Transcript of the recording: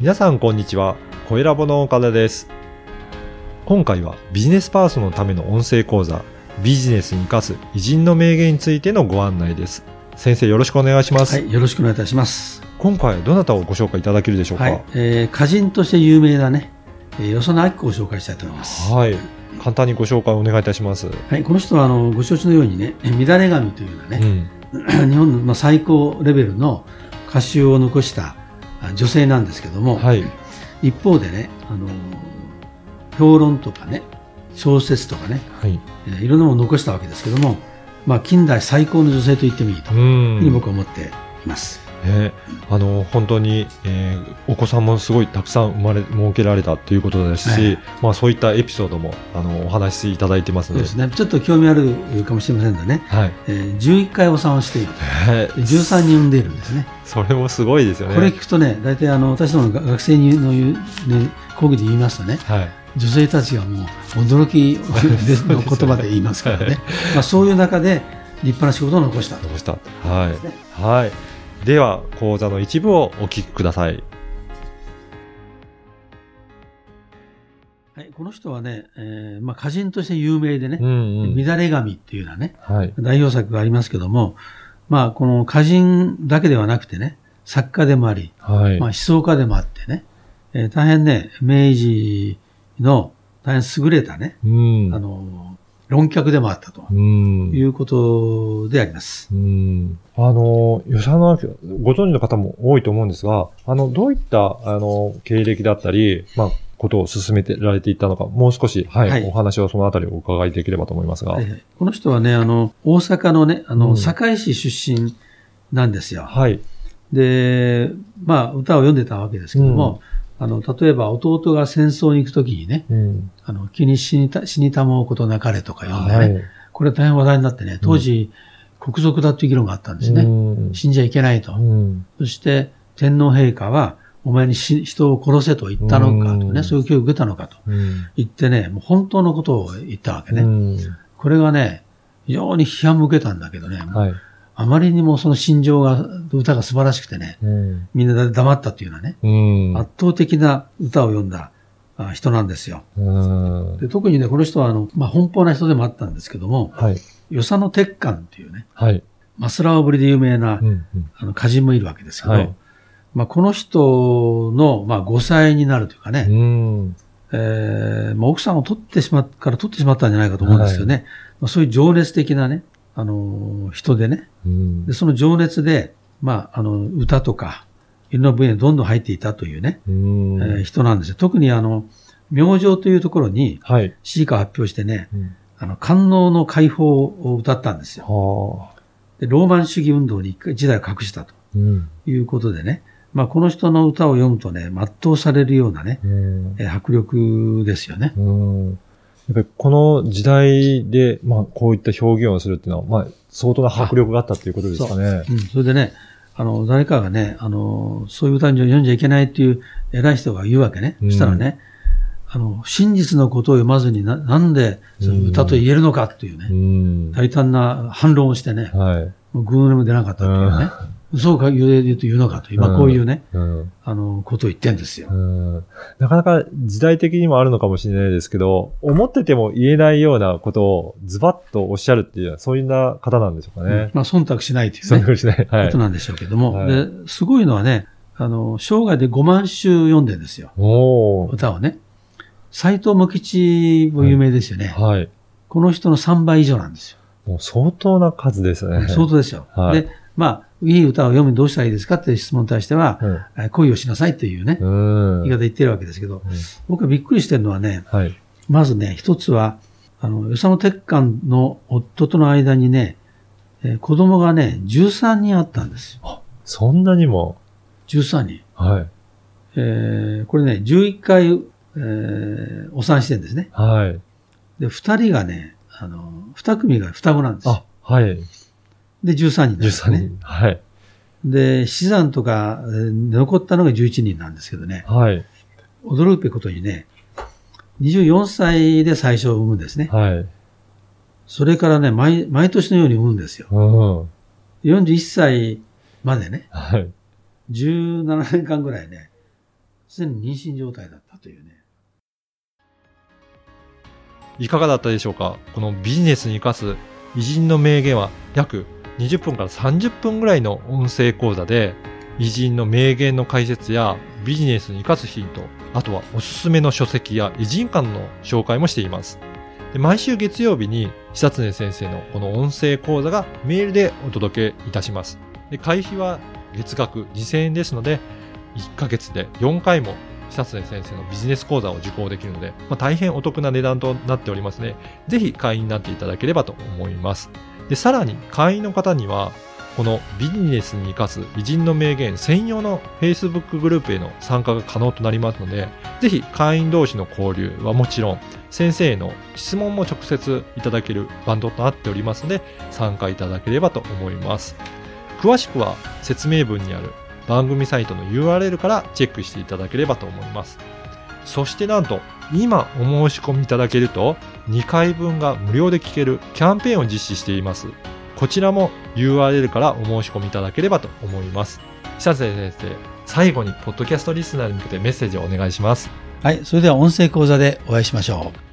皆さんこんにちは。声ラボの岡田です。今回はビジネスパーソンのための音声講座、ビジネスに生かす偉人の名言についてのご案内です。先生よろしくお願いします。はい、よろしくお願いいたします。今回はどなたをご紹介いただけるでしょうか？はい、えー歌人として有名なね、えー、よその明子を紹介したいと思います。はい。簡単にご紹介お願いいたします。はい、この人はあのご承知のようにね、えー乱れ髪というようなうね、ん。日本のまあ最高レベルの歌集を残したあ女性なんですけども、はい。一方でね、あの評論とかね、小説とかね、はい。えーいろんなものを残したわけですけども、まあ、近代最高の女性と言ってもいいとういうふうにん。僕は思っています。ね、あの、本当に、えーお子さんもすごいたくさん生まれ、設けられたということですし、はいまあそういったエピソードも、あの、お話しいただいてますので。そうですね。ちょっと興味あるかもしれませんがね、はい。えー11回お産をしている。えで13人産んでいるんですね。それもすごいですよね。これ聞くとね、大体あの私どもの学生にの言う、ね、講義で言いますとね、はい。女性たちがもう驚きの言葉で言いますからね。まあそういう中で立派な仕事を残したと。たはい。はい。では、講座の一部をお聞きください。はい、この人はね、えーまあ歌人として有名でねう、んうん。乱れ髪っていうようなね、はい。代表作がありますけども、まあこの歌人だけではなくてね、作家でもあり、はい。まあ、思想家でもあってね、えー大変ね、明治の大変優れたね、うん。あの、論客でもあったとうん。いうことであります。うん。あの、吉野明夫ご存知の方も多いと思うんですが、あの、どういった、あの、経歴だったり、まあ、ことを進めてられていったのか、もう少し、はい、はいお話をそのあたりお伺いできればと思いますが。はいはいこの人はね、あの、大阪のね、あの、うん堺市出身なんですよ。はい。で、まあ、歌を読んでたわけですけども、あの、例えば弟が戦争に行くときにね、うん。あの、気に死にた、死にたもうことなかれとか読んでね、はい。これ大変話題になってね、当時、国賊だという議論があったんですね。うん死んじゃいけないと。うん。そして天皇陛下は、お前に死人を殺せと言ったのかとね、うんそういう教育を受けたのかとうん。言ってね、もう本当のことを言ったわけね。うんこれがね、非常に批判を受けたんだけどね、はい。あまりにもその心情が、歌が素晴らしくてね、うん。みんな黙ったっていうようなね、うん。圧倒的な歌を読んだあ人なんですよ。うん。で特にね、この人はあの、まあ、奔放な人でもあったんですけども、はい。与謝野鉄幹っていうね、はい。マスラオぶりで有名な、うん。うんあの、歌人もいるわけですけど、はいまあ、この人の、まあ、5歳になるというかね、うん。えーまあ、奥さんを取ってしまっから取ってしまったんじゃないかと思うんですよね。まあ、そういう情熱的なね、あのー人でね。うんで、その情熱で、まあ、あの、歌とか、いろんな分野にどんどん入っていたというね、うんえー人なんですよ。特にあの、明星というところにはい。詩歌を発表してね、うんあの、官能の解放を歌ったんですよ。はあ。で、ローマン主義運動に時代を隠したとうん。いうことでね、まあ、この人の歌を読むとね、全うされるようなね、うん。えー迫力ですよね。うん。やっぱりこの時代で、まあ、こういった表現をするっていうのは、まあ、相当な迫力があったっていうことですかね。うん、それでね、あの、誰かがね、あの、そういう歌に読んじゃいけないっていう偉い人が言うわけね。うんそしたらね、あの、真実のことを読まずにな、なんで歌と言えるのかっていうね、うん。大胆な反論をしてね、はい。もうグーでも出なかったっていうね、嘘を言う言うと言うのかと、今こういうね、うん。あの、ことを言ってんですよ。うん。なかなか時代的にもあるのかもしれないですけど、思ってても言えないようなことをズバッとおっしゃるっていう、そういうな方なんでしょうかね。まあ、忖度しないというねそういう、ことしない。はいこと。なんでしょうけども、はいで、すごいのはね、あの、生涯で5万首読んでるんですよ。歌をね。斎藤茂吉も有名ですよね。はい。この人の3倍以上なんですよ。もう相当な数ですね。相当ですよ。はいで、まあ、いい歌を読むにどうしたらいいですかっていう質問に対しては、えー恋をしなさいというね、うん。言い方言ってるわけですけど、僕がびっくりしてるのはね、はい。まずね、一つは、あの、与謝野鉄幹の夫との間にね、えー子供がね、13人あったんですよ。そんなにも。13人。はい。えーこれね、11回、えーお産してるんですね。はい。で、2人がね、あの、2組が双子なんですよ。あ、はい。で、13人なんです13ね。人。はい。で、死産とか、えー残ったのが11人なんですけどね、はい。驚くべきことにね、24歳で最初を産むんですね。はい。それからね、毎、毎年のように産むんですよ。うん。41歳までね、はい。17年間ぐらいね、すでに妊娠状態だったというね。いかがだったでしょうか？このビジネスに活かす偉人の名言は約20分から30分ぐらいの音声講座で偉人の名言の解説やビジネスに活かすヒント、あとはおすすめの書籍や偉人館の紹介もしています。で毎週月曜日に久常先生のこの音声講座がメールでお届けいたします。で会費は月額2000円ですので、1ヶ月で4回も久常先生のビジネス講座を受講できるので、まあ、大変お得な値段となっておりますね。ぜひ会員になっていただければと思います。で、さらに会員の方には、このビジネスに生かす偉人の名言専用の Facebook グループへの参加が可能となりますので、ぜひ会員同士の交流はもちろん、先生への質問も直接いただけるバンドとなっておりますので、参加いただければと思います。詳しくは説明文にある番組サイトの URL からチェックしていただければと思います。そしてなんと、今お申し込みいただけると、2回分が無料で聞けるキャンペーンを実施しています。こちらも URL からお申し込みいただければと思います。久瀬先生、最後にポッドキャストリスナーに向けてメッセージをお願いします。はい。それでは音声講座でお会いしましょう。